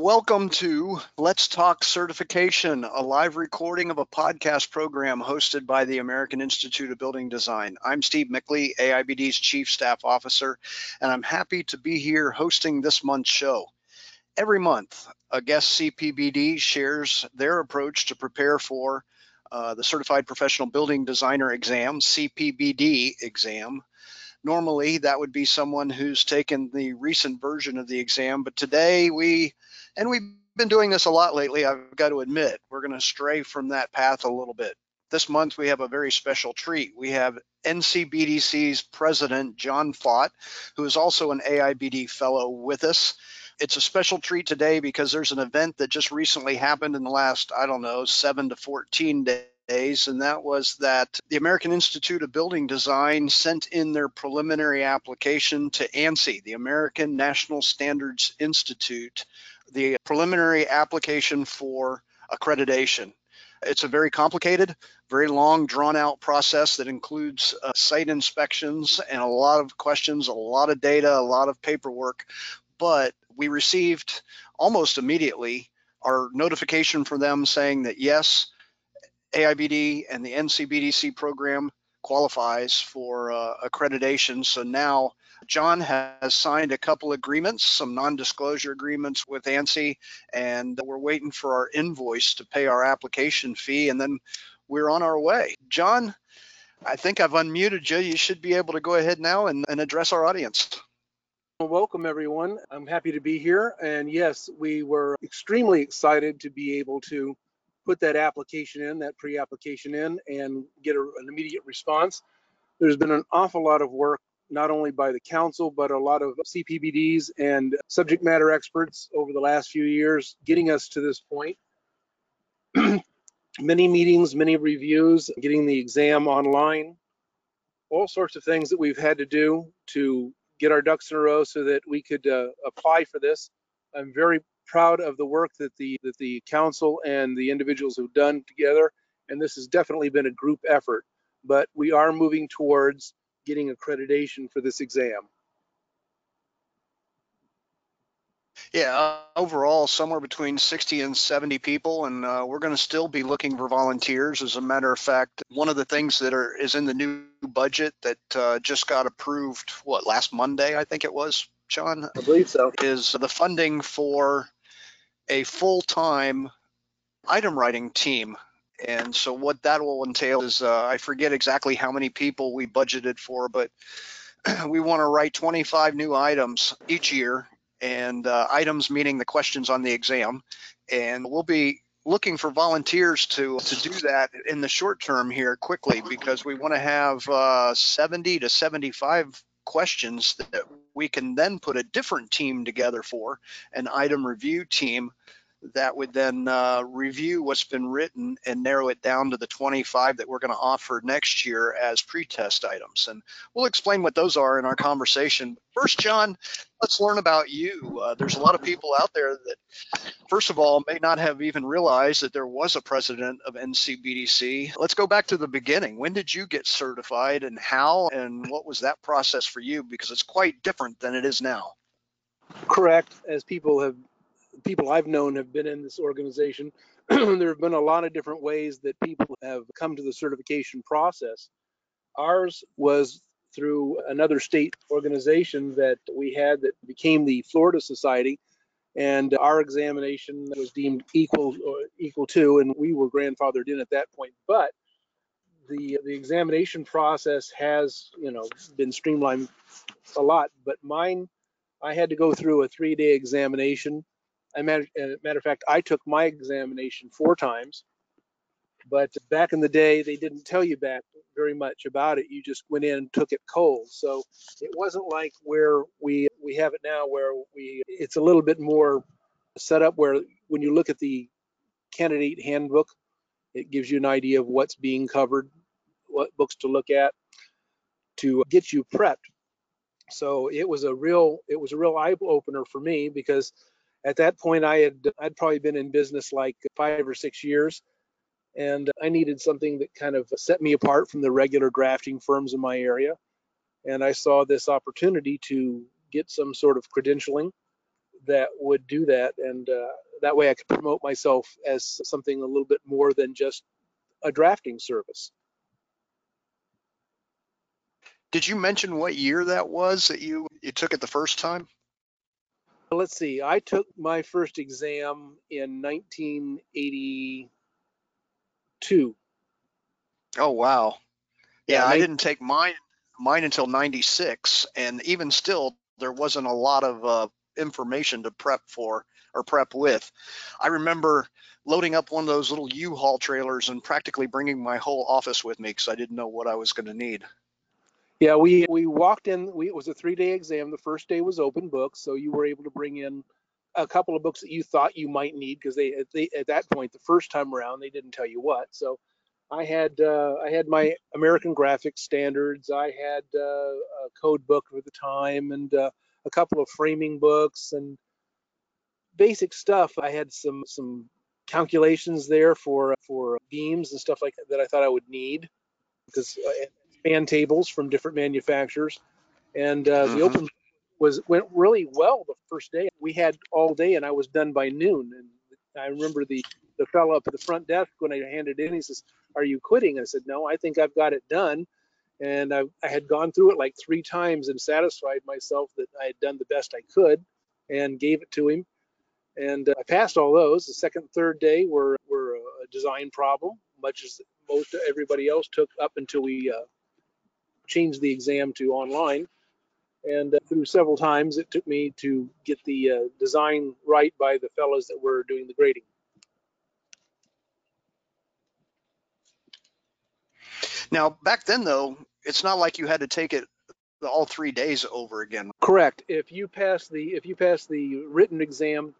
Welcome to Let's Talk Certification, a live recording of a podcast program hosted by the American Institute of Building Design. I'm Steve Mickley, AIBD's Chief Staff Officer, and I'm happy to be here hosting this month's show. Every month, a guest CPBD shares their approach to prepare for uh, the Certified Professional Building Designer exam, CPBD exam, normally that would be someone who's taken the recent version of the exam but today we and we've been doing this a lot lately, I've got to admit. We're going to stray from that path a little bit. This month, we have a very special treat. We have NCBDC's president, John Fott, who is also an AIBD fellow with us. It's a special treat today because there's an event that just recently happened in the last, I don't know, seven to 14 days and that was that the American Institute of Building Design sent in their preliminary application to ANSI, the American National Standards Institute, the preliminary application for accreditation. It's a very complicated, very long, drawn out process that includes uh, site inspections and a lot of questions, a lot of data, a lot of paperwork. But we received almost immediately our notification from them saying that yes, AIBD and the NCBDC program qualifies for uh, accreditation. So now John has signed a couple agreements, some non-disclosure agreements with ANSI, and we're waiting for our invoice to pay our application fee, and then we're on our way. John, I think I've unmuted you. You should be able to go ahead now and, and address our audience. Well, welcome everyone. I'm happy to be here. And yes, we were extremely excited to be able to put that application in, that pre-application in, and get a, an immediate response. There's been an awful lot of work not only by the council, but a lot of CPBDs and subject matter experts over the last few years getting us to this point. many meetings, many reviews, getting the exam online, all sorts of things that we've had to do to get our ducks in a row so that we could uh, apply for this. I'm very proud of the work that the that the council and the individuals have done together, and this has definitely been a group effort. But we are moving towards getting accreditation for this exam? Yeah, uh, overall, somewhere between 60 and 70 people, and uh, we're going to still be looking for volunteers. As a matter of fact, one of the things that are is in the new budget that uh, just got approved, what last Monday, I think it was, John. I believe so. Is the funding for a full-time item writing team and so what that will entail is uh, I forget exactly how many people we budgeted for, but we want to write 25 new items each year, and uh, items meaning the questions on the exam. And we'll be looking for volunteers to to do that in the short term here quickly because we want to have uh, 70 to 75 questions that we can then put a different team together for an item review team that would then uh, review what's been written and narrow it down to the 25 that we're going to offer next year as pre-test items. And we'll explain what those are in our conversation. First, John, let's learn about you. Uh, there's a lot of people out there that, first of all, may not have even realized that there was a president of NCBDC. Let's go back to the beginning. When did you get certified and how, and what was that process for you? Because it's quite different than it is now. Correct. As people have people I've known have been in this organization, there have been a lot of different ways that people have come to the certification process. Ours was through another state organization that we had that became the Florida Society, and our examination was deemed equal uh, equal to, and we were grandfathered in at that point. But the the examination process has you know been streamlined a lot. But mine, I had to go through a three-day examination I matter, uh, matter of fact, I took my examination four times, but back in the day, they didn't tell you back very much about it. You just went in and took it cold. So it wasn't like where we we have it now, where we it's a little bit more set up where when you look at the candidate handbook, it gives you an idea of what's being covered, what books to look at to get you prepped. So it was a real it was a real eye opener for me because at that point i had i'd probably been in business like five or six years and i needed something that kind of set me apart from the regular drafting firms in my area and i saw this opportunity to get some sort of credentialing that would do that, and uh, that way I could promote myself as something a little bit more than just a drafting service. Did you mention what year that was that you you took it the first time? Let's see. I took my first exam in 1982. Oh wow. Yeah, Yeah, I nin- didn't take mine mine until 96 and even still there wasn't a lot of uh, information to prep for or prep with. I remember loading up one of those little U-Haul trailers and practically bringing my whole office with me because I didn't know what I was going to need. Yeah, we we walked in. We, it was a three-day exam. The first day was open book, so you were able to bring in a couple of books that you thought you might need because they, at they at that point the first time around they didn't tell you what. So I had uh, I had my American Graphic Standards. I had uh, a code book for the time and uh, a couple of framing books and basic stuff. I had some some calculations there for for beams and stuff like that that I thought I would need because span tables from different manufacturers. And uh, the Mhm. open was went really well the first day. We had all day, and I was done by noon. And I remember the the fellow up at the front desk when I handed in, he says, "Are you quitting?" I said, "No, I think I've got it done." And I, I had gone through it like three times and satisfied myself that I had done the best I could, and gave it to him. And uh, I passed all those. The second, third day were were a design problem, much as most everybody else took up until we uh, changed the exam to online. And uh, through several times, it took me to get the uh, design right by the fellows that were doing the grading. Now, back then though, it's not like you had to take it all 3 days over again. Correct. If you pass the if you pass the written exam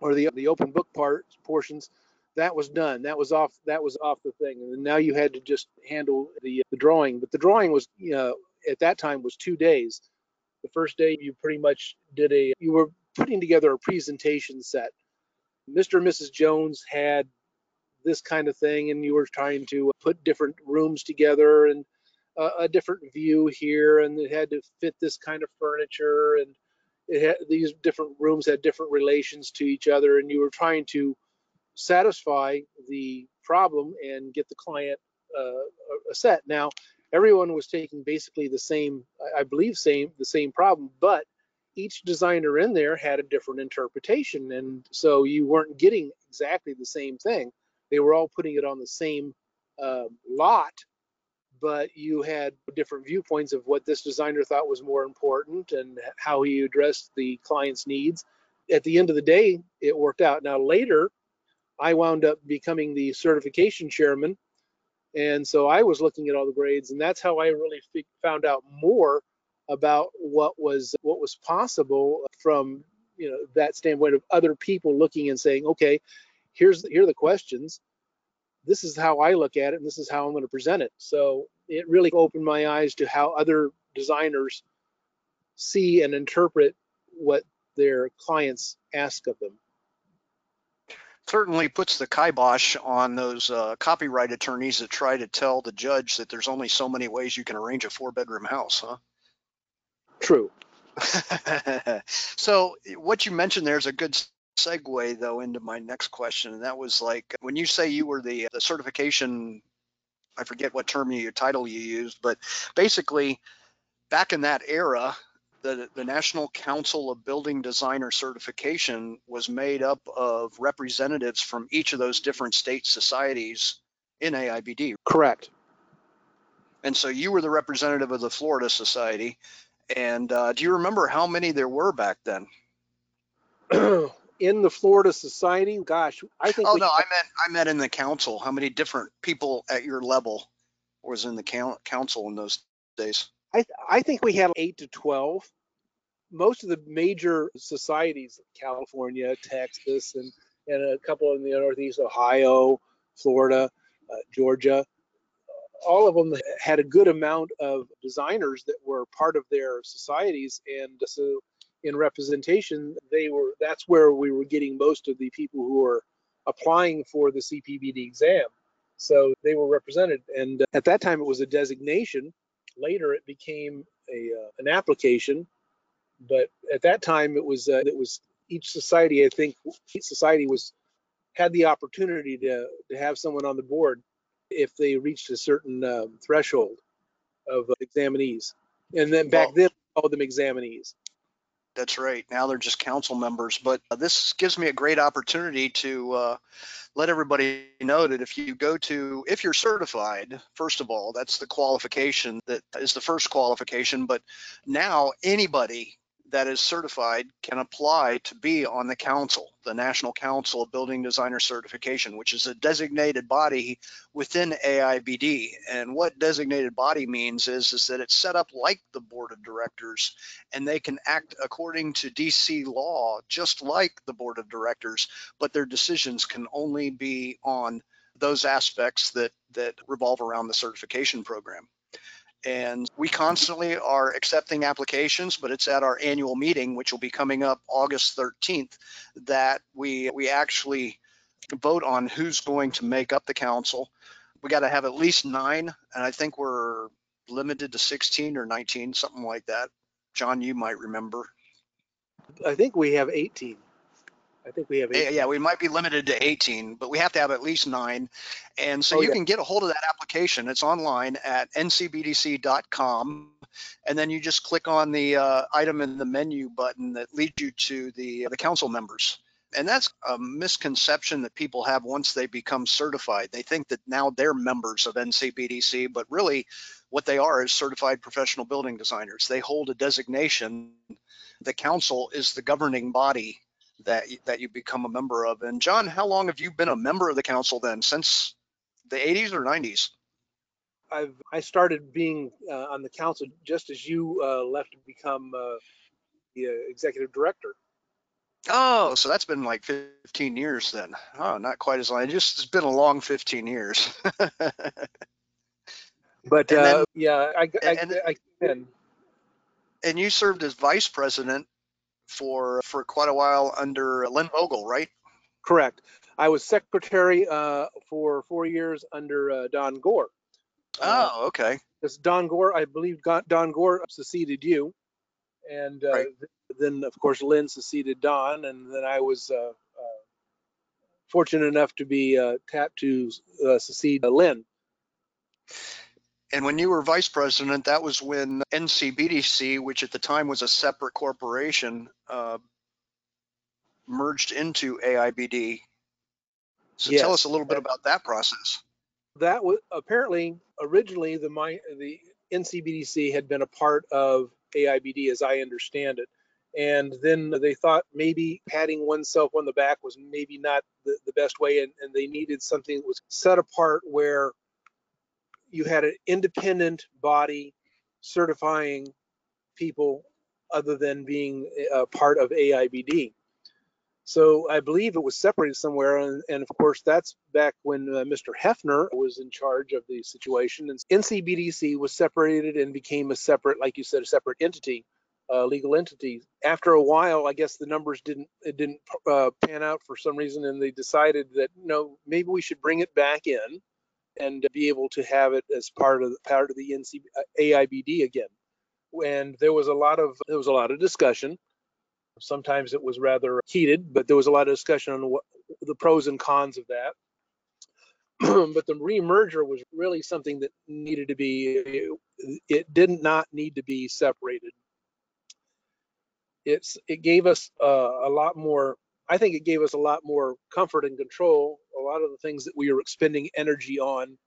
or the the open book part portions, that was done. That was off. That was off the thing. And now you had to just handle the uh, the drawing. But the drawing was you know, at that time was two days. The first day you pretty much did a you were putting together a presentation set. Mr. and Mrs. Jones had this kind of thing, and you were trying to put different rooms together and a, a different view here, and it had to fit this kind of furniture, and it had these different rooms had different relations to each other, and you were trying to satisfy the problem and get the client uh, a- set. Now, everyone was taking basically the same, I- I believe, same the same problem, but each designer in there had a different interpretation, and so you weren't getting exactly the same thing. They were all putting it on the same uh, lot, but you had different viewpoints of what this designer thought was more important and how he addressed the client's needs. At the end of the day, it worked out. Now, later, I wound up becoming the certification chairman. And so I was looking at all the grades, and that's how I really found out more about what was what was possible from you know that standpoint of other people looking and saying, okay, here's here are the questions. This is how I look at it, and this is how I'm going to present it. So it really opened my eyes to how other designers see and interpret what their clients ask of them. Certainly puts the kibosh on those uh, copyright attorneys that try to tell the judge that there's only so many ways you can arrange a four-bedroom house, huh? True. so what you mentioned there is a good segue though into my next question and that was like when you say you were the the certification i forget what term you title you used but basically back in that era the, the national council of building designer certification was made up of representatives from each of those different state societies in aibd Correct. and so you were the representative of the florida society and uh, do you remember how many there were back then in the Florida Society, gosh, I think Oh no, I meant I meant in the council. How many different people at your level was in the coun- council in those days? I, I think we had eight to twelve. Most of the major societies, California, Texas, and and a couple in the Northeast, Ohio, Florida, uh, Georgia, all of them had a good amount of designers that were part of their societies, and so in representation, they were. That's where we were getting most of the people who were applying for the CPBD exam. So they were represented, and uh, at that time it was a designation. Later it became a uh, an application, but at that time it was uh, it was each society, I think, each society was had the opportunity to to have someone on the board if they reached a certain um, threshold of uh, examinees. And then back then, called them examinees. That's right. Now they're just council members, but uh, this gives me a great opportunity to uh, let everybody know that if you go to, if you're certified, first of all, that's the qualification that is the first qualification. But now anybody that is certified can apply to be on the council, the National Council of Building Designer Certification, which is a designated body within AIBD. And what designated body means is, is that it's set up like the board of directors and they can act according to DC law, just like the board of directors, but their decisions can only be on those aspects that, that revolve around the certification program. And we constantly are accepting applications, but it's at our annual meeting, which will be coming up August 13th, that we, we actually vote on who's going to make up the council. We got to have at least nine, and I think we're limited to 16 or 19, something like that. John, you might remember. I think we have 18. I think we have Yeah, 18. yeah, we might be limited to 18, but we have to have at least nine. And so Oh, you yeah. can get a hold of that application. It's online at ncbdc.com. And then you just click on the uh, item in the menu button that leads you to the, the council members. And that's a misconception that people have once they become certified. They think that now they're members of NCBDC, but really what they are is certified professional building designers. They hold a designation. The council is the governing body that that you become a member of. And John, how long have you been a member of the council then? Since the 80s or 90s? I've I started being uh, on the council just as you uh, left to become uh, the uh, executive director. Oh, so that's been like 15 years then. Oh, not quite as long. It just it's been a long 15 years. But And then- uh, yeah, I, I, and- I, in. and you served as vice president for for quite a while under Lynn Vogel, right? correct. I was secretary uh, for four years under uh, Don Gore. Uh, Oh, okay. Because Don Gore, I believe Don Gore succeeded you. And uh, Right. th- then, of course, Lynn succeeded Don. And then I was uh, uh, fortunate enough to be uh, tapped to uh, succeed uh, Lynn. And when you were vice president, that was when NCBDC, which at the time was a separate corporation, uh, merged into AIBD. So tell us a little bit about that process. That was apparently originally the my the NCBDC had been a part of AIBD as I understand it. And then they thought maybe patting oneself on the back was maybe not the, the best way and, and they needed something that was set apart where you had an independent body certifying people other than being a part of AIBD. So I believe it was separated somewhere, and, and of course that's back when uh, Mr. Hefner was in charge of the situation. And NCBDC was separated and became a separate, like you said, a separate entity, uh, legal entity. After a while, I guess the numbers didn't it didn't uh, pan out for some reason, and they decided that no, maybe we should bring it back in and be able to have it as part of part of the NC uh, AIBD again. And there was a lot of there was a lot of discussion. Sometimes it was rather heated, but there was a lot of discussion on what the pros and cons of that. but the remerger was really something that needed to be, it did not need to be separated. It's, it gave us uh, a lot more, I think it gave us a lot more comfort and control. A lot of the things that we were expending energy on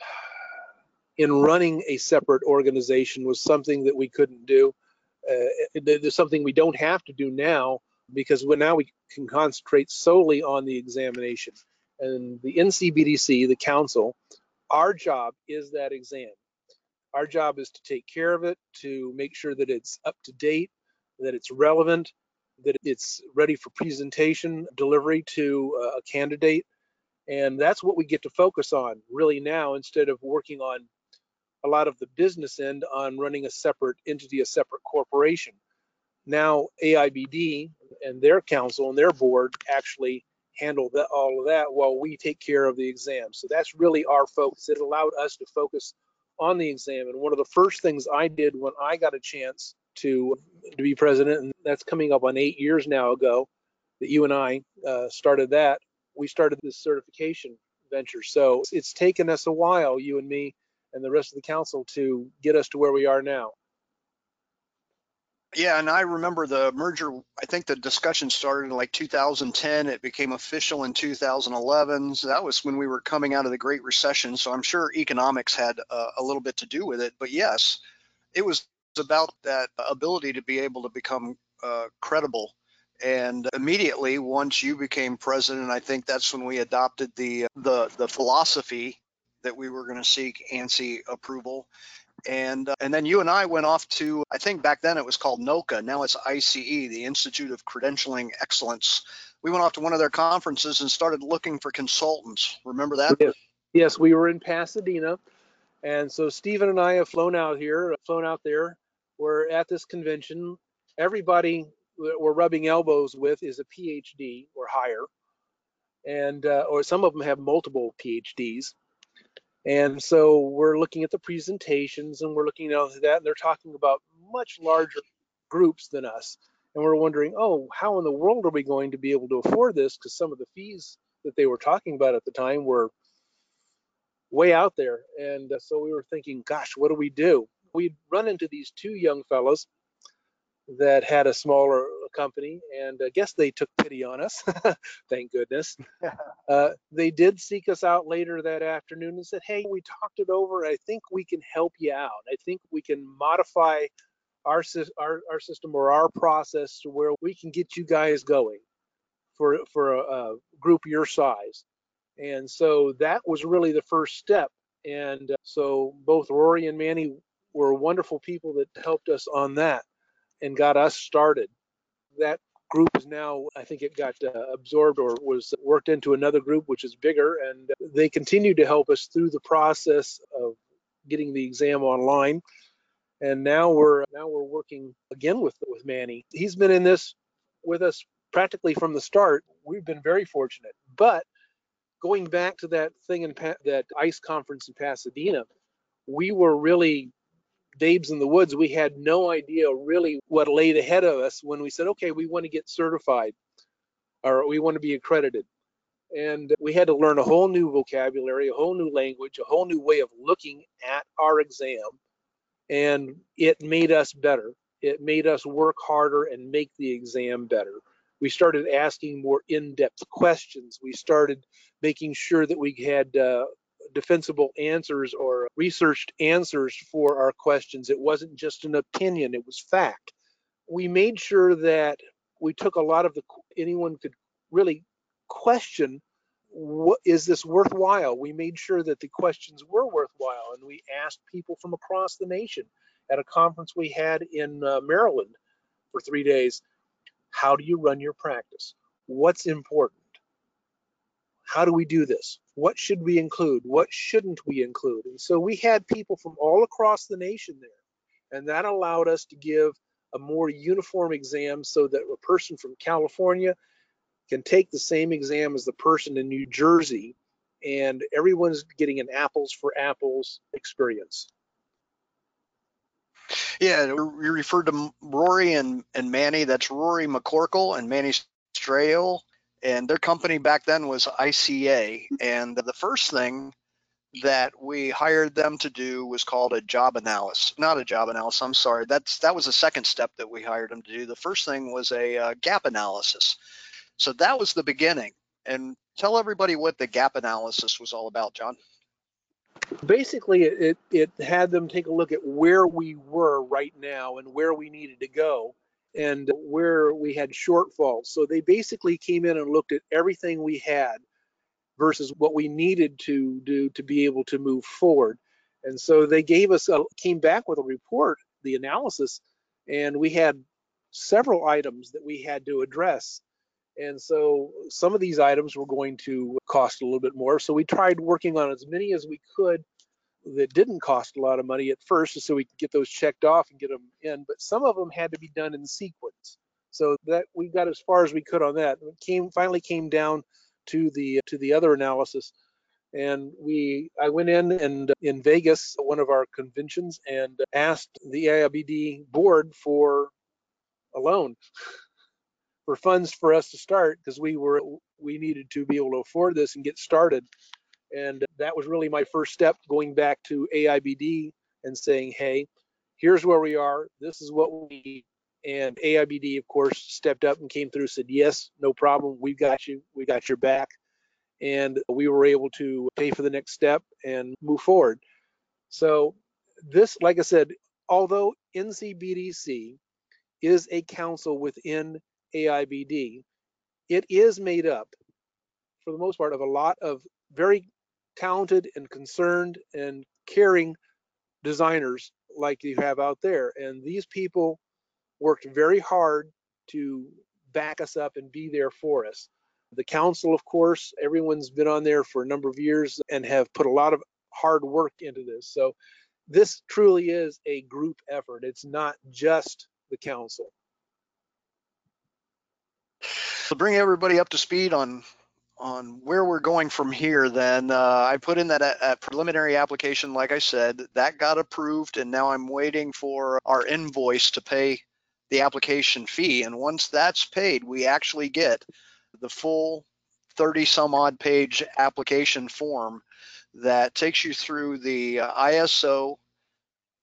in running a separate organization was something that we couldn't do. Uh, there's something we don't have to do now because now we can concentrate solely on the examination. And the NCBDC, the council, our job is that exam. Our job is to take care of it, to make sure that it's up to date, that it's relevant, that it's ready for presentation, delivery to uh, a candidate. And that's what we get to focus on really now instead of working on a lot of the business end on running a separate entity, a separate corporation. Now AIBD and their council and their board actually handle that, all of that while we take care of the exam. So that's really our focus. It allowed us to focus on the exam. And one of the first things I did when I got a chance to to be president, and that's coming up on eight years now ago that you and I uh, started that. We started this certification venture, so it's taken us a while, you and me, and the rest of the council, to get us to where we are now. Yeah, and I remember the merger, I think the discussion started in like 2010. It became official in 2011. So that was when we were coming out of the Great Recession. So I'm sure economics had uh, a little bit to do with it. But yes, it was about that ability to be able to become uh, credible. And immediately, once you became president, I think that's when we adopted the the the philosophy that we were going to seek ANSI approval. And uh, and then you and I went off to I think back then it was called NOCA now it's ICE the Institute of Credentialing Excellence. We went off to one of their conferences and started looking for consultants. Remember that? Yes, yes we were in Pasadena. And so Stephen and I have flown out here flown out there we're at this convention everybody we're rubbing elbows with is a PhD or higher and uh, or some of them have multiple PhDs and so we're looking at the presentations and we're looking at that, and they're talking about much larger groups than us. And we're wondering, oh, how in the world are we going to be able to afford this? Because some of the fees that they were talking about at the time were way out there. And uh, so we were thinking, gosh, what do we do? We'd run into these two young fellows that had a smaller company, and I guess they took pity on us. Thank goodness. uh, they did seek us out later that afternoon and said, "Hey, we talked it over. I think we can help you out. I think we can modify our our, our system or our process to where we can get you guys going for for a, a group your size." And so that was really the first step. And uh, so both Rory and Manny were wonderful people that helped us on that and got us started. That group is now, I think it got uh, absorbed or was worked into another group, which is bigger, and they continue to help us through the process of getting the exam online. And now we're now we're working again with with Manny. He's been in this with us practically from the start. We've been very fortunate. But going back to that thing in pa- that ICE conference in Pasadena, we were really babes in the woods. We had no idea really what laid ahead of us when we said, okay, we want to get certified or we want to be accredited. And we had to learn a whole new vocabulary, a whole new language, a whole new way of looking at our exam. And it made us better. It made us work harder and make the exam better. We started asking more in depth questions. We started making sure that we had uh, defensible answers or researched answers for our questions. It wasn't just an opinion, it was fact. We made sure that we took a lot of the anyone could really question what is this worthwhile? We made sure that the questions were worthwhile and we asked people from across the nation at a conference we had in uh, Maryland for 3 days, how do you run your practice? What's important? How do we do this? What should we include? What shouldn't we include? And so we had people from all across the nation there. And that allowed us to give a more uniform exam so that a person from California can take the same exam as the person in New Jersey and everyone's getting an apples for apples experience. Yeah, you referred to Rory and, and Manny. That's Rory McCorkle and Manny Straehle and their company back then was ICA. And the first thing that we hired them to do was called a job analysis. Not a job analysis. I'm sorry. That's that was the second step that we hired them to do. The first thing was a uh, gap analysis. So that was the beginning. And tell everybody what the gap analysis was all about, John. Basically, it it had them take a look at where we were right now and where we needed to go and where we had shortfalls. So they basically came in and looked at everything we had versus what we needed to do to be able to move forward. And so they gave us a, came back with a report, the analysis, and we had several items that we had to address. And so some of these items were going to cost a little bit more. So we tried working on as many as we could that didn't cost a lot of money at first so we could get those checked off and get them in but some of them had to be done in sequence. So that we got as far as we could on that. It came finally came down to the to the other analysis. And we, I went in and in Vegas, one of our conventions, and asked the AIBD board for a loan for funds for us to start because we were we needed to be able to afford this and get started. And that was really my first step going back to AIBD and saying, hey, here's where we are. This is what we need. And AIBD, of course, stepped up and came through, said, yes, no problem. We've got you. We got your back. And we were able to pay for the next step and move forward. So this, like I said, although NCBDC is a council within AIBD, it is made up, for the most part, of a lot of very talented and concerned and caring designers like you have out there. And these people worked very hard to back us up and be there for us. The council, of course, everyone's been on there for a number of years and have put a lot of hard work into this. So this truly is a group effort. It's not just the council. To bring everybody up to speed on on where we're going from here, then uh, I put in that a preliminary application, like I said, that got approved, and now I'm waiting for our invoice to pay the application fee. And once that's paid, we actually get the full 30 some odd page application form that takes you through the uh, ISO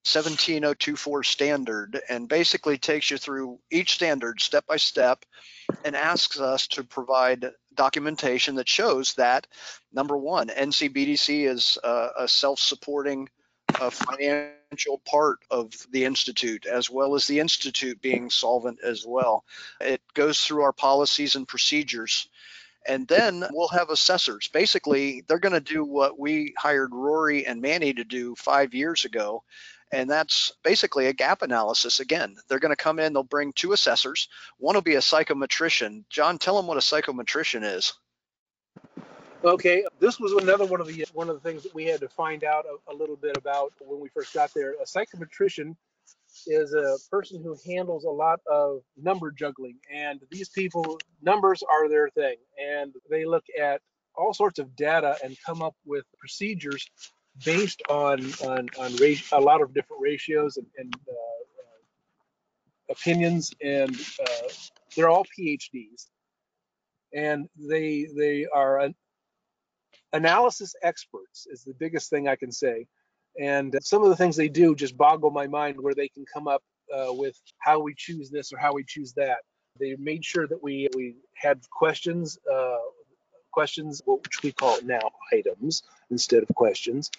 17024 standard and basically takes you through each standard step by step and asks us to provide documentation that shows that number one, NCBDC is a, a self-supporting uh, financial part of the institute, as well as the institute being solvent as well. It goes through our policies and procedures. And then we'll have assessors. Basically, they're going to do what we hired Rory and Manny to do five years ago, and that's basically a gap analysis again. They're going to come in, they'll bring two assessors. One will be a psychometrician. John, tell them what a psychometrician is. Okay, this was another one of the one of the things that we had to find out a, a little bit about when we first got there. A psychometrician is a person who handles a lot of number juggling, and these people numbers are their thing, and they look at all sorts of data and come up with procedures based on on, on a lot of different ratios and, and uh, uh, opinions, and uh, they're all PhDs, and they they are an analysis experts is the biggest thing I can say. And some of the things they do just boggle my mind, where they can come up uh, with how we choose this or how we choose that. They made sure that we we had questions uh, questions, which we call now items instead of questions,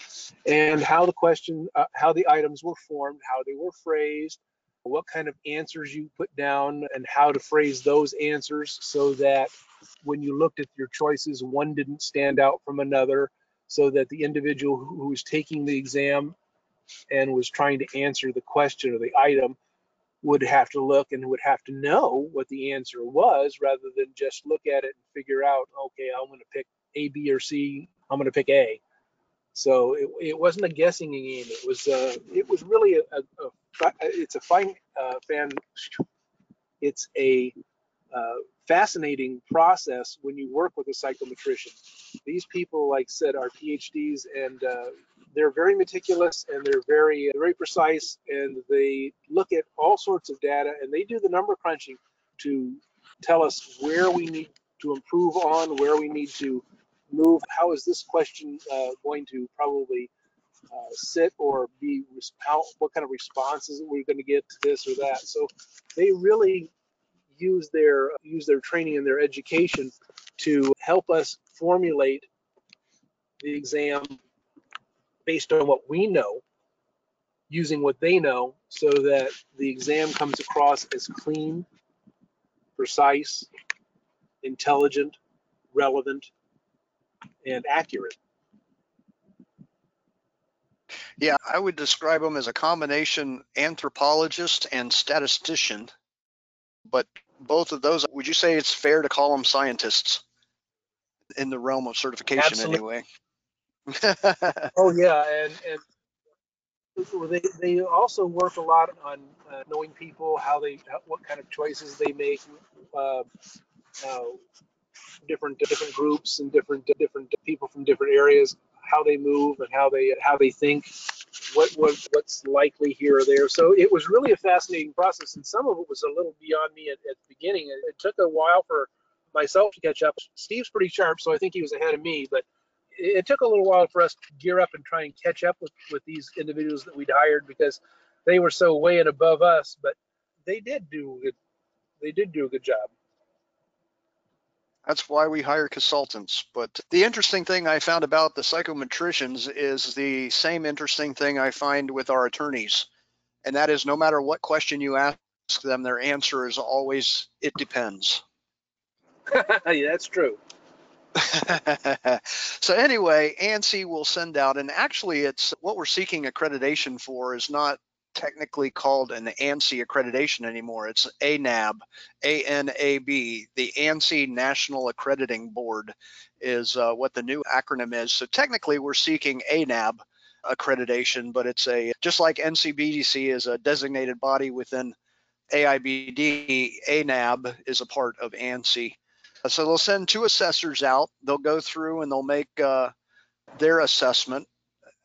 and how the question, uh, how the items were formed, how they were phrased, what kind of answers you put down, and how to phrase those answers so that when you looked at your choices, one didn't stand out from another, so that the individual who was taking the exam and was trying to answer the question or the item would have to look and would have to know what the answer was rather than just look at it and figure out, okay, I'm going to pick A, B, or C. I'm going to pick A. So it, it wasn't a guessing game. It was uh, it was really a, a, a it's a fine uh, fan. It's a uh, fascinating process when you work with a psychometrician. These people, like said, are PhDs and uh, they're very meticulous and they're very very precise and they look at all sorts of data and they do the number crunching to tell us where we need to improve on, where we need to move. How is this question uh, going to probably uh, sit or be? How what kind of responses we're we going to get to this or that? So they really use their use their training and their education to help us formulate the exam based on what we know, using what they know, so that the exam comes across as clean, precise, intelligent, relevant, and accurate. Yeah, I would describe them as a combination anthropologist and statistician. But both of those, would you say it's fair to call them scientists in the realm of certification Absolutely. anyway? Oh yeah, and and they they also work a lot on uh, knowing people, how they what kind of choices they make, uh, uh, different different groups and different different people from different areas, how they move and how they how they think, what what what's likely here or there. So it was really a fascinating process, and some of it was a little beyond me at, at the beginning. It, it took a while for myself to catch up. Steve's pretty sharp, so I think he was ahead of me, but it, took a little while for us to gear up and try and catch up with with these individuals that we'd hired because they were so way and above us, but they did do it. They did do a good job. That's why we hire consultants. But the interesting thing I found about the psychometricians is the same interesting thing I find with our attorneys. And that is no matter what question you ask them, their answer is always, it depends. yeah, that's true. so anyway, ANSI will send out, and actually it's what we're seeking accreditation for is not technically called an ANSI accreditation anymore. It's ANAB, A-N-A-B. The ANSI National Accrediting Board is uh, what the new acronym is. So technically we're seeking ANAB accreditation, but it's a, just like NCBDC is a designated body within AIBD, ANAB is a part of ANSI. So they'll send two assessors out. They'll go through and they'll make uh, their assessment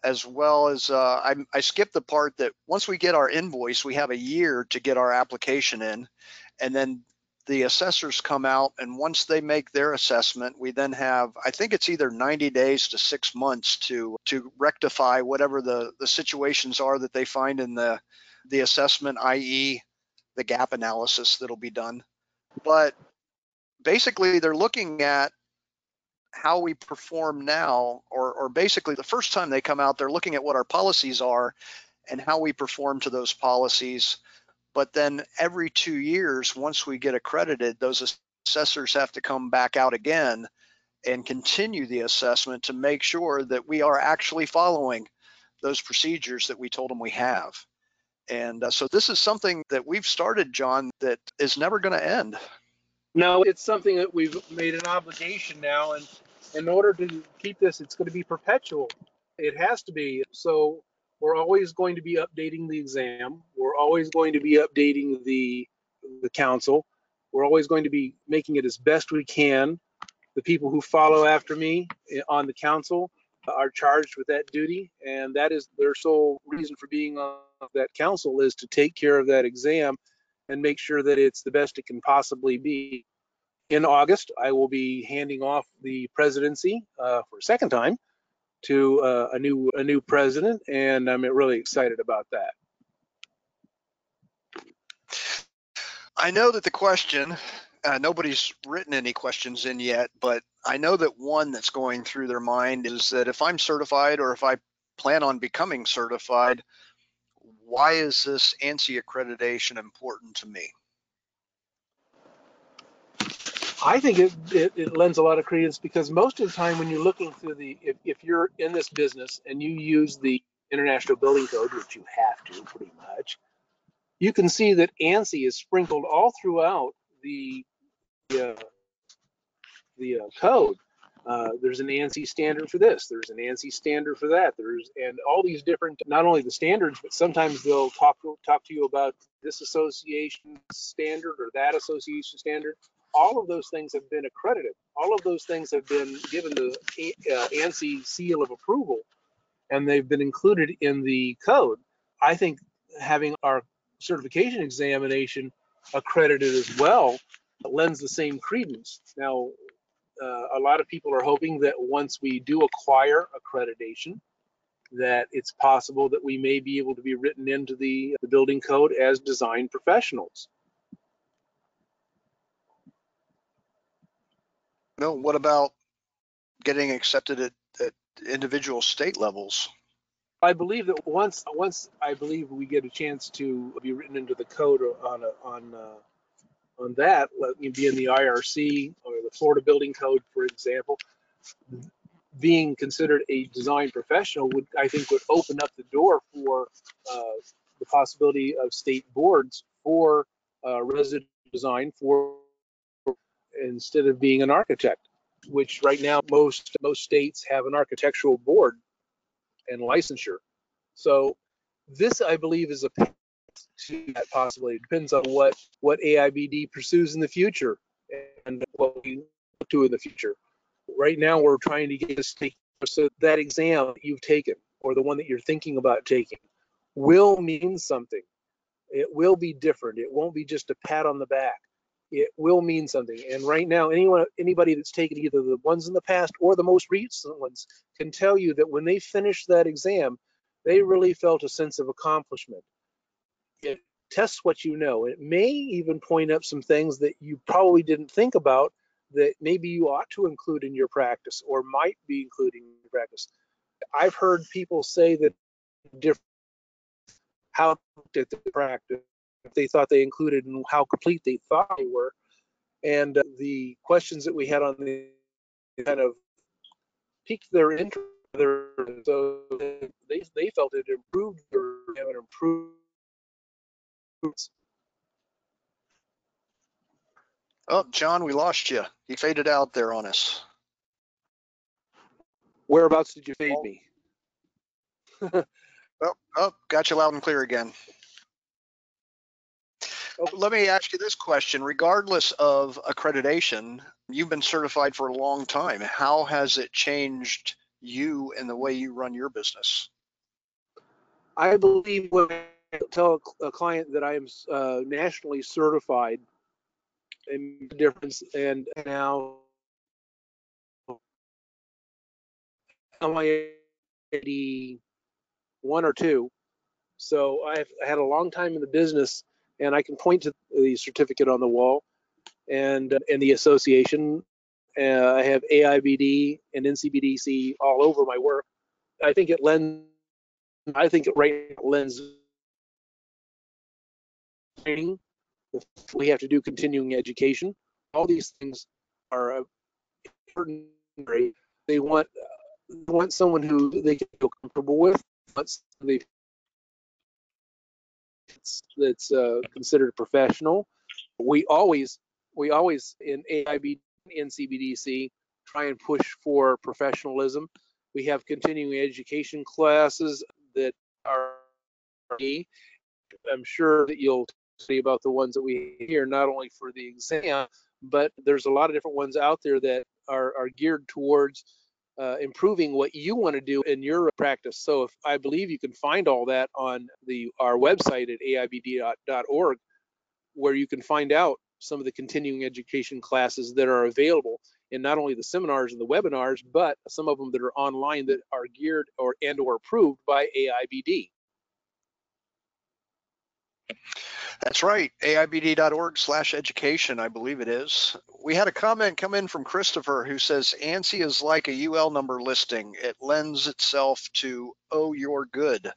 as well as uh, I, I skipped the part that once we get our invoice, we have a year to get our application in, and then the assessors come out, and once they make their assessment, we then have I think it's either 90 days to six months to to rectify whatever the the situations are that they find in the the assessment, i.e., the gap analysis that'll be done. But basically, they're looking at how we perform now, or, or basically the first time they come out, they're looking at what our policies are and how we perform to those policies. But then every two years, once we get accredited, those assessors have to come back out again and continue the assessment to make sure that we are actually following those procedures that we told them we have. And uh, so this is something that we've started, John, that is never going to end. No, it's something that we've made an obligation now, and in order to keep this, it's going to be perpetual. It has to be. So we're always going to be updating the exam. We're always going to be updating the the council. We're always going to be making it as best we can. The people who follow after me eh, on the council are charged with that duty, and that is their sole reason for being on that council is to take care of that exam and make sure that it's the best it can possibly be in August, I will be handing off the presidency uh, for a second time to uh, a new a new president, and I'm really excited about that. I know that the question, uh, nobody's written any questions in yet, but I know that one that's going through their mind is that if I'm certified or if I plan on becoming certified, why is this ANSI accreditation important to me? I think it, it, it, lends a lot of credence because most of the time when you're looking through the, if, if you're in this business and you use the International Building Code, which you have to pretty much, you can see that ANSI is sprinkled all throughout the, the, uh, the uh, code. Uh, there's an ANSI standard for this. There's an ANSI standard for that. There's and all these different, not only the standards, but sometimes they'll talk talk to you about this association standard or that association standard all of those things have been accredited. All of those things have been given the uh, ANSI seal of approval, and they've been included in the code. I think having our certification examination accredited as well lends the same credence. Now, uh, a lot of people are hoping that once we do acquire accreditation, that it's possible that we may be able to be written into the, the building code as design professionals. No, what about getting accepted at, at individual state levels? I believe that once once I believe we get a chance to be written into the code on a, on uh, on that, let me be in the IRC or the Florida Building Code, for example, being considered a design professional would I think would open up the door for uh, the possibility of state boards for uh, resident design for instead of being an architect, which right now most most states have an architectural board and licensure. So this, I believe, is a to that possibility. It depends on what what AIBD pursues in the future and what we look to in the future. Right now, we're trying to get this so that exam that you've taken or the one that you're thinking about taking will mean something. It will be different. It won't be just a pat on the back. It will mean something. And right now, anyone, anybody that's taken either the ones in the past or the most recent ones can tell you that when they finished that exam, they really felt a sense of accomplishment. It tests what you know. It may even point up some things that you probably didn't think about that maybe you ought to include in your practice or might be including in your practice. I've heard people say that different how did the practice they thought they included and how complete they thought they were and uh, the questions that we had on the kind of piqued their interest so they, they felt it improved their improved Oh, John, we lost you. You faded out there on us. Whereabouts did you fade oh. me? oh, oh, got you loud and clear again. Oh. Let me ask you this question. Regardless of accreditation, you've been certified for a long time. How has it changed you and the way you run your business? I believe when tell a client that I am uh, nationally certified, a difference. And now I one or two? So I've had a long time in the business, and I can point to the certificate on the wall, and uh, and the association. Uh, I have AIBD and NCBDC all over my work. I think it lends. I think it right lends training we have to do continuing education. All these things are important. They want they want someone who they feel comfortable with. Once they that's uh, considered professional. We always we always in AIBD and NCBDC try and push for professionalism. We have continuing education classes that are I'm sure that you'll about the ones that we hear, not only for the exam, but there's a lot of different ones out there that are, are geared towards uh, improving what you want to do in your practice. So if I believe you can find all that on the our website at aibd.org, where you can find out some of the continuing education classes that are available and not only the seminars and the webinars, but some of them that are online that are geared or and or approved by AIBD. That's right, aibd.org slash education, I believe it is. We had a comment come in from Christopher who says ANSI is like a UL number listing. It lends itself to, oh, you're good.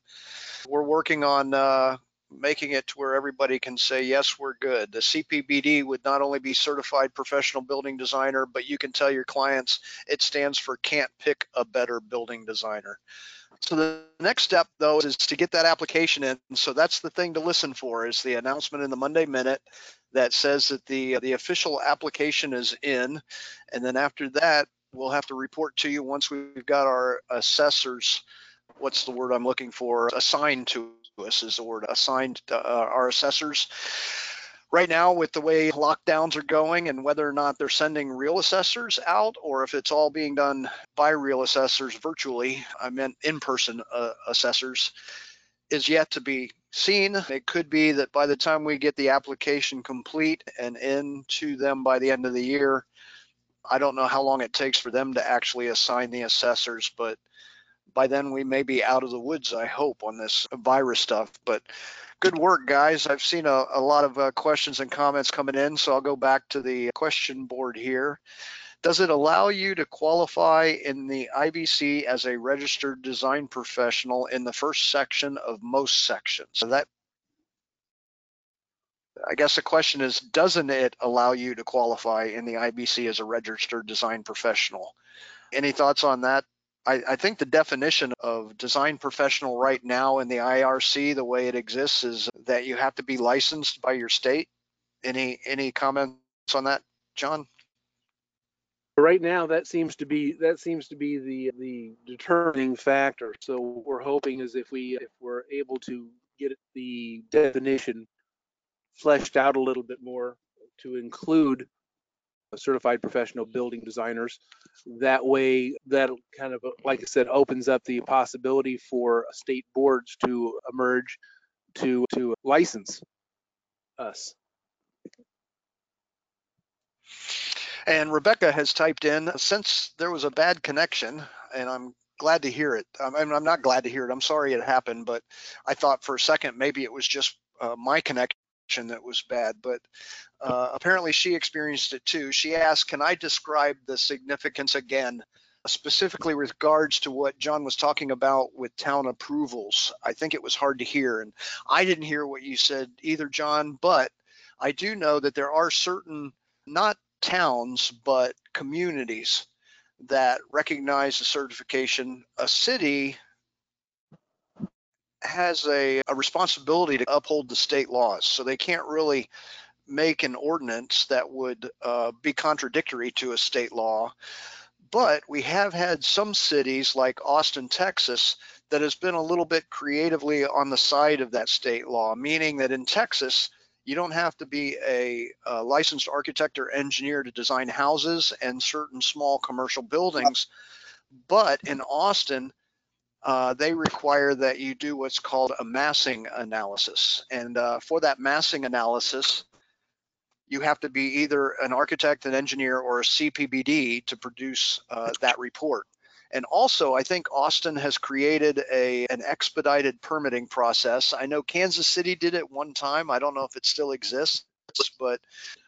We're working on uh, making it to where everybody can say, yes, we're good. The CPBD would not only be certified professional building designer, but you can tell your clients it stands for can't pick a better building designer. So the next step though is to get that application in. So that's the thing to listen for is the announcement in the Monday Minute that says that the the official application is in, and then after that we'll have to report to you once we've got our assessors. What's the word I'm looking for? Assigned to us is the word assigned to, uh, our assessors right now with the way lockdowns are going and whether or not they're sending real assessors out or if it's all being done by real assessors virtually i meant in-person uh, assessors is yet to be seen. It could be that by the time we get the application complete and into them by the end of the year i don't know how long it takes for them to actually assign the assessors but by then we may be out of the woods i hope on this virus stuff. But Good work, guys. I've seen a, a lot of uh, questions and comments coming in, so I'll go back to the question board here. Does it allow you to qualify in the IBC as a registered design professional in the first section of most sections? So that I guess the question is, doesn't it allow you to qualify in the IBC as a registered design professional? Any thoughts on that, I, I, think the definition of design professional right now in the IRC, the way it exists, is that you have to be licensed by your state. Any any comments on that, John? Right now, that seems to be that seems to be the the determining factor. So what we're hoping is if we if we're able to get the definition fleshed out a little bit more to include certified professional building designers. That way, that kind of, like I said, opens up the possibility for state boards to emerge to to license us. And Rebecca has typed in, since there was a bad connection, and I'm glad to hear it. I mean, I'm not glad to hear it. I'm sorry it happened, but I thought for a second maybe it was just uh, my connection that was bad, but uh, apparently she experienced it too. She asked, can I describe the significance again, specifically with regards to what John was talking about with town approvals? I think it was hard to hear, and I didn't hear what you said either, John, but I do know that there are certain, not towns, but communities that recognize the certification. A city has a, a responsibility to uphold the state laws, so they can't really make an ordinance that would uh, be contradictory to a state law. But we have had some cities like Austin, Texas, that has been a little bit creatively on the side of that state law, meaning that in Texas, you don't have to be a, a, licensed architect or engineer to design houses and certain small commercial buildings. But in Austin, uh, they require that you do what's called a massing analysis. And uh, for that massing analysis, you have to be either an architect, an engineer, or a CPBD to produce uh, that report. And also, I think Austin has created a an expedited permitting process. I know Kansas City did it one time. I don't know if it still exists, but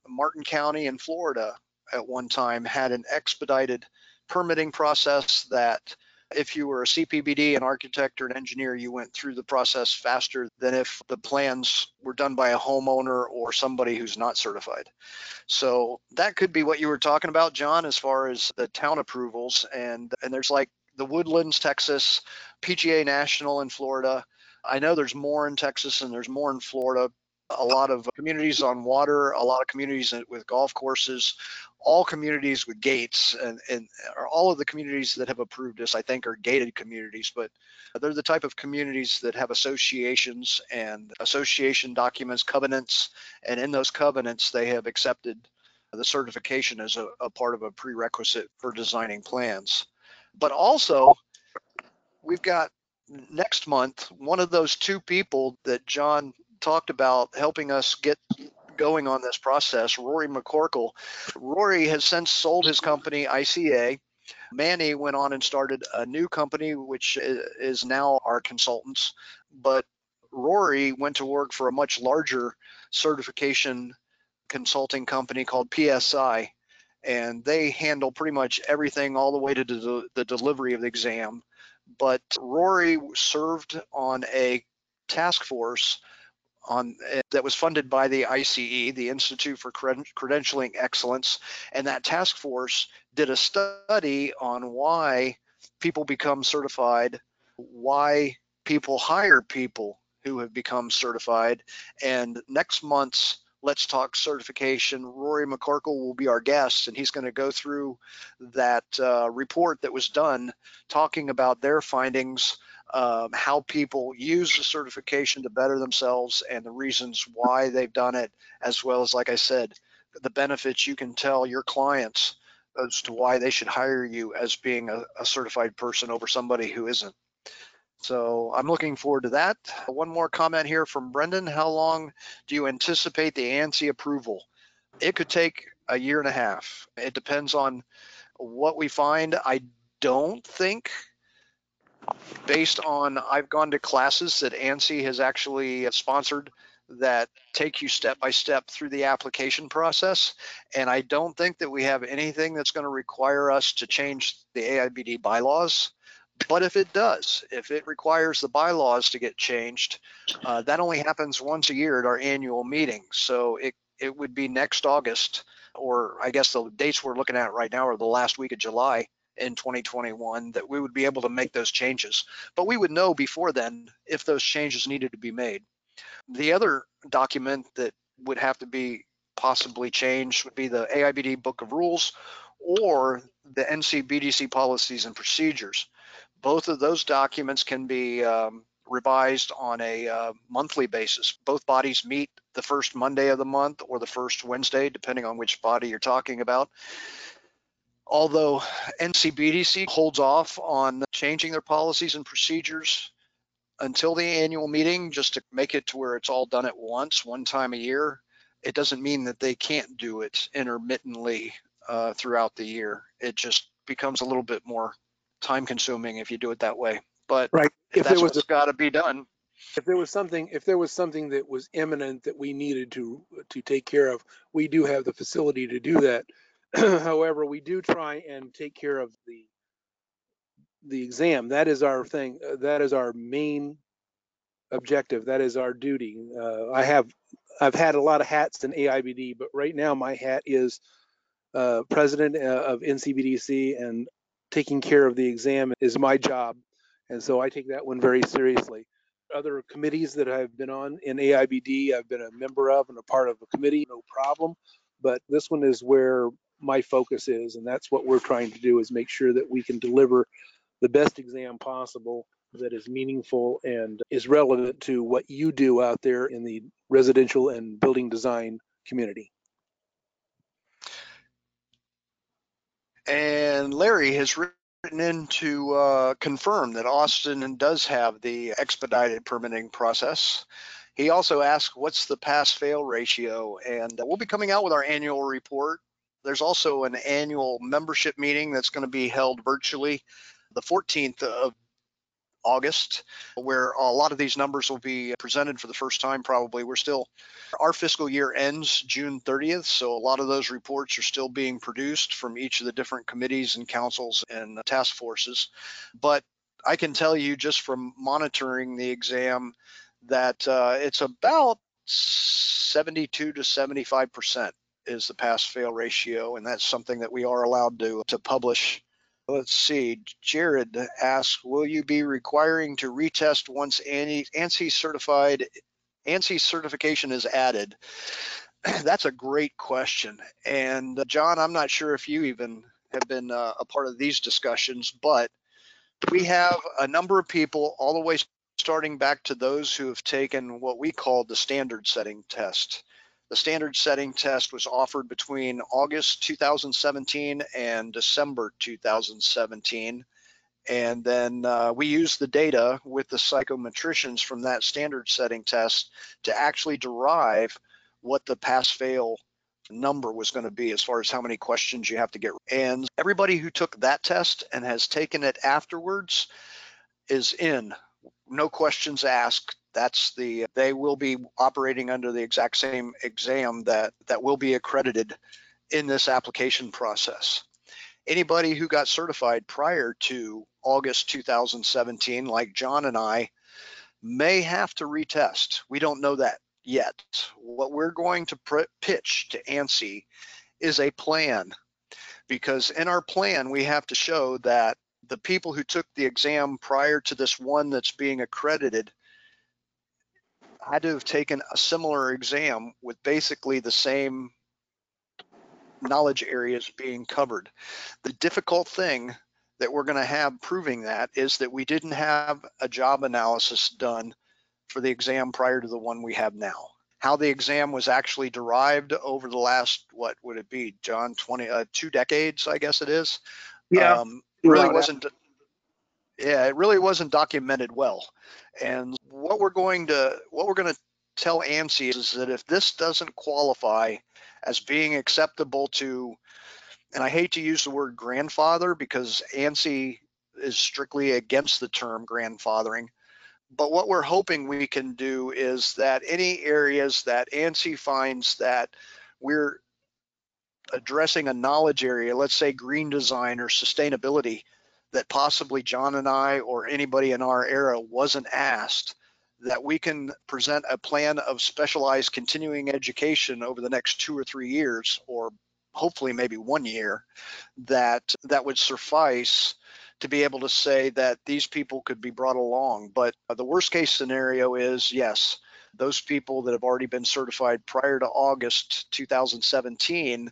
Martin County in Florida at one time had an expedited permitting process that if you were a CPBD, an architect, or an engineer, you went through the process faster than if the plans were done by a homeowner or somebody who's not certified. So that could be what you were talking about, John, as far as the town approvals. And and there's like the Woodlands, Texas, PGA National in Florida. I know there's more in Texas and there's more in Florida a lot of communities on water, a lot of communities with golf courses, all communities with gates, and, and all of the communities that have approved this, I think, are gated communities, but they're the type of communities that have associations and association documents, covenants, and in those covenants, they have accepted the certification as a, a part of a prerequisite for designing plans. But also, we've got next month one of those two people that John talked about helping us get going on this process, Rory McCorkle. Rory has since sold his company, ICA. Manny went on and started a new company, which is now our consultants. But Rory went to work for a much larger certification consulting company called PSI, and they handle pretty much everything all the way to the, delivery of the exam. But Rory served on a task force on eh, that was funded by the ICE, the Institute for Credentialing Excellence, and that task force did a study on why people become certified, why people hire people who have become certified, and next month's Let's Talk certification, Rory McCorkle will be our guest, and he's going to go through that uh, report that was done talking about their findings um, how people use the certification to better themselves and the reasons why they've done it, as well as, like I said, the benefits you can tell your clients as to why they should hire you as being a, a certified person over somebody who isn't. So I'm looking forward to that. One more comment here from Brendan. How long do you anticipate the ANSI approval? It could take a year and a half. It depends on what we find. I don't think based on I've gone to classes that ANSI has actually sponsored that take you step by step through the application process. And I don't think that we have anything that's going to require us to change the AIBD bylaws. But if it does, if it requires the bylaws to get changed, uh, that only happens once a year at our annual meeting. So it, it would be next August, or I guess the dates we're looking at right now are the last week of July in 2021 that we would be able to make those changes. But we would know before then if those changes needed to be made. The other document that would have to be possibly changed would be the AIBD Book of Rules or the NCBDC policies and procedures. Both of those documents can be um, revised on a uh, monthly basis. Both bodies meet the first Monday of the month or the first Wednesday, depending on which body you're talking about. Although NCBDC holds off on changing their policies and procedures until the annual meeting, just to make it to where it's all done at once, one time a year, it doesn't mean that they can't do it intermittently uh, throughout the year. It just becomes a little bit more time consuming if you do it that way. But Right. if that's there was, what's got to be done, if there was something, if there was something that was imminent that we needed to, to take care of, we do have the facility to do that. However, we do try and take care of the, the exam. That is our thing. uh, That is our main objective. That is our duty. Uh, I have, I've had a lot of hats in AIBD, but right now my hat is uh, president uh, of NCBDC and taking care of the exam is my job. And so I take that one very seriously. Other committees that I've been on in AIBD, I've been a member of and a part of a committee, no problem. But this one is where my focus is, and that's what we're trying to do is make sure that we can deliver the best exam possible that is meaningful and is relevant to what you do out there in the residential and building design community. and Larry has written in to uh, confirm that Austin does have the expedited permitting process. He also asked, what's the pass-fail ratio? And we'll be coming out with our annual report. There's also an annual membership meeting that's going to be held virtually the 14th of August, where a lot of these numbers will be presented for the first time probably. We're still, our fiscal year ends June 30th, so a lot of those reports are still being produced from each of the different committees and councils and task forces. But I can tell you just from monitoring the exam that uh, it's about 72 to 75 percent is the pass fail ratio, and that's something that we are allowed to to publish Let's see. Jared asks, will you be requiring to retest once ANSI ANSI certified, ANSI certification is added? That's a great question. And uh, John, I'm not sure if you even have been uh, a part of these discussions, but we have a number of people all the way starting back to those who have taken what we call the standard setting test. The standard setting test was offered between August 2017 and December 2017. And then uh, we used the data with the psychometricians from that standard setting test to actually derive what the pass fail number was going to be as far as how many questions you have to get. And everybody who took that test and has taken it afterwards is in, no questions asked, that's the they will be operating under the exact same exam that that will be accredited in this application process. Anybody who got certified prior to august 2017 like john and i may have to retest. We don't know that yet. What we're going to pitch to ansi is a plan because in our plan we have to show that the people who took the exam prior to this one that's being accredited had to have taken a similar exam with basically the same knowledge areas being covered. The difficult thing that we're going to have proving that is that we didn't have a job analysis done for the exam prior to the one we have now. How the exam was actually derived over the last, what would it be, John, 20, uh, two decades, I guess it is. Um, really wasn't, yeah, it really wasn't documented well. And what we're going to, what we're going to tell ANSI is that if this doesn't qualify as being acceptable to, and I hate to use the word grandfather because ANSI is strictly against the term grandfathering. But what we're hoping we can do is that any areas that ANSI finds that we're addressing a knowledge area, let's say green design or sustainability, that possibly John and I or anybody in our era wasn't asked, that we can present a plan of specialized continuing education over the next two or three years, or hopefully maybe one year, that that would suffice to be able to say that these people could be brought along. But the worst case scenario is yes, those people that have already been certified prior to August 2017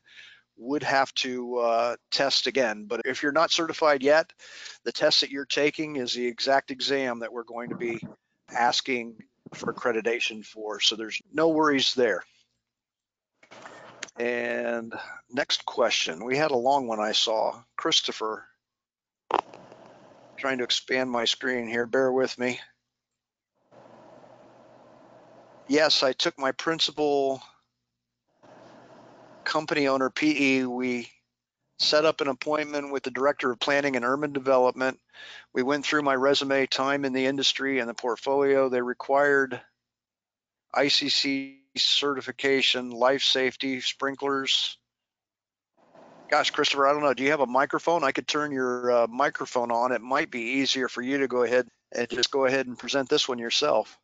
would have to uh, test again. But if you're not certified yet, the test that you're taking is the exact exam that we're going to be asking for accreditation for. So there's no worries there. And next question. We had a long one I saw. Christopher. Trying to expand my screen here. Bear with me. Yes, I took my principal company owner, PE. We set up an appointment with the director of planning and urban development. We went through my resume, time in the industry, and the portfolio. They required ICC certification, life safety, sprinklers. Gosh, Christopher, I don't know. Do you have a microphone? I could turn your uh, microphone on. It might be easier for you to go ahead and just go ahead and present this one yourself.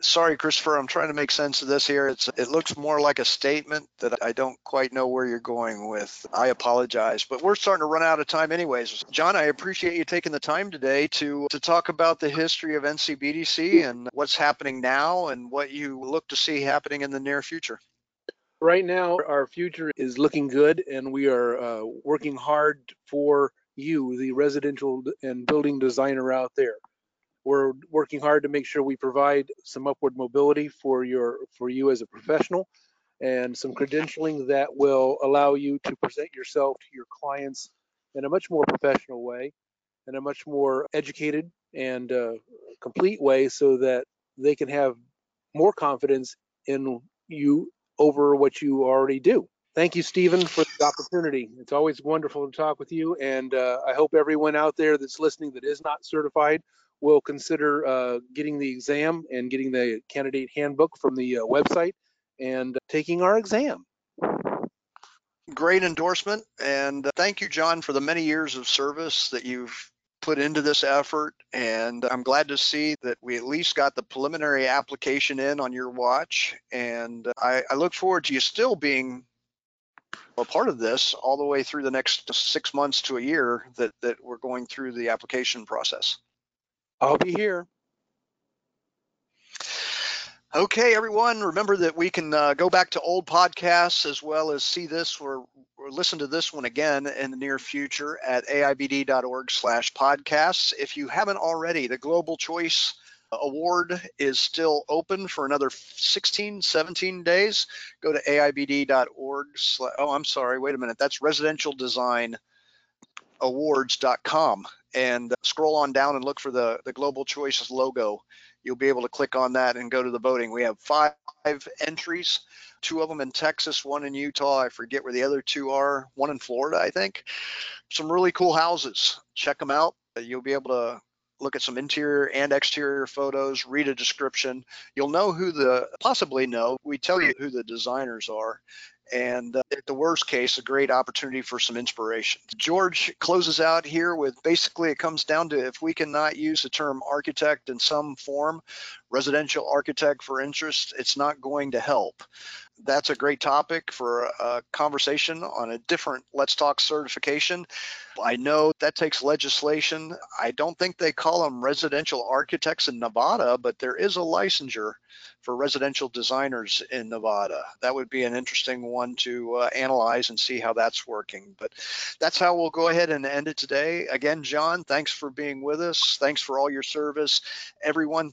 Sorry, Christopher, I'm trying to make sense of this here. It's, it looks more like a statement that I don't quite know where you're going with. I apologize, but we're starting to run out of time anyways. John, I appreciate you taking the time today to, to talk about the history of NCBDC and what's happening now and what you look to see happening in the near future. Right now, our future is looking good, and we are uh, working hard for you, the residential and building designer out there. We're working hard to make sure we provide some upward mobility for your for you as a professional and some credentialing that will allow you to present yourself to your clients in a much more professional way, in a much more educated and uh, complete way so that they can have more confidence in you over what you already do. Thank you, Stephen, for the opportunity. It's always wonderful to talk with you, and uh, I hope everyone out there that's listening that is not certified will consider uh, getting the exam and getting the candidate handbook from the uh, website and taking our exam. Great endorsement. And uh, thank you, John, for the many years of service that you've put into this effort. And I'm glad to see that we at least got the preliminary application in on your watch. And I, I look forward to you still being a part of this all the way through the next six months to a year that, that we're going through the application process. I'll be here. Okay, everyone, remember that we can uh, go back to old podcasts as well as see this or, or, listen to this one again in the near future at aibd.org slash podcasts. If you haven't already, the Global Choice Award is still open for another 16, 17 days. Go to aibd.org. Oh, I'm sorry. Wait a minute. That's residential design awards.com and uh, scroll on down and look for the, the Global Choices logo. You'll be able to click on that and go to the voting. We have five entries, two of them in Texas, one in Utah. I forget where the other two are, one in Florida, I think. Some really cool houses. Check them out. You'll be able to look at some interior and exterior photos, read a description. You'll know who the, possibly know, we tell you who the designers are and uh, at the worst case, a great opportunity for some inspiration. George closes out here with basically it comes down to if we cannot use the term architect in some form, residential architect for interest, it's not going to help. That's a great topic for a conversation on a different Let's Talk certification. I know that takes legislation. I don't think they call them residential architects in Nevada, but there is a licensure for residential designers in Nevada. That would be an interesting one to uh, analyze and see how that's working. But that's how we'll go ahead and end it today. Again, John, thanks for being with us. Thanks for all your service. Everyone,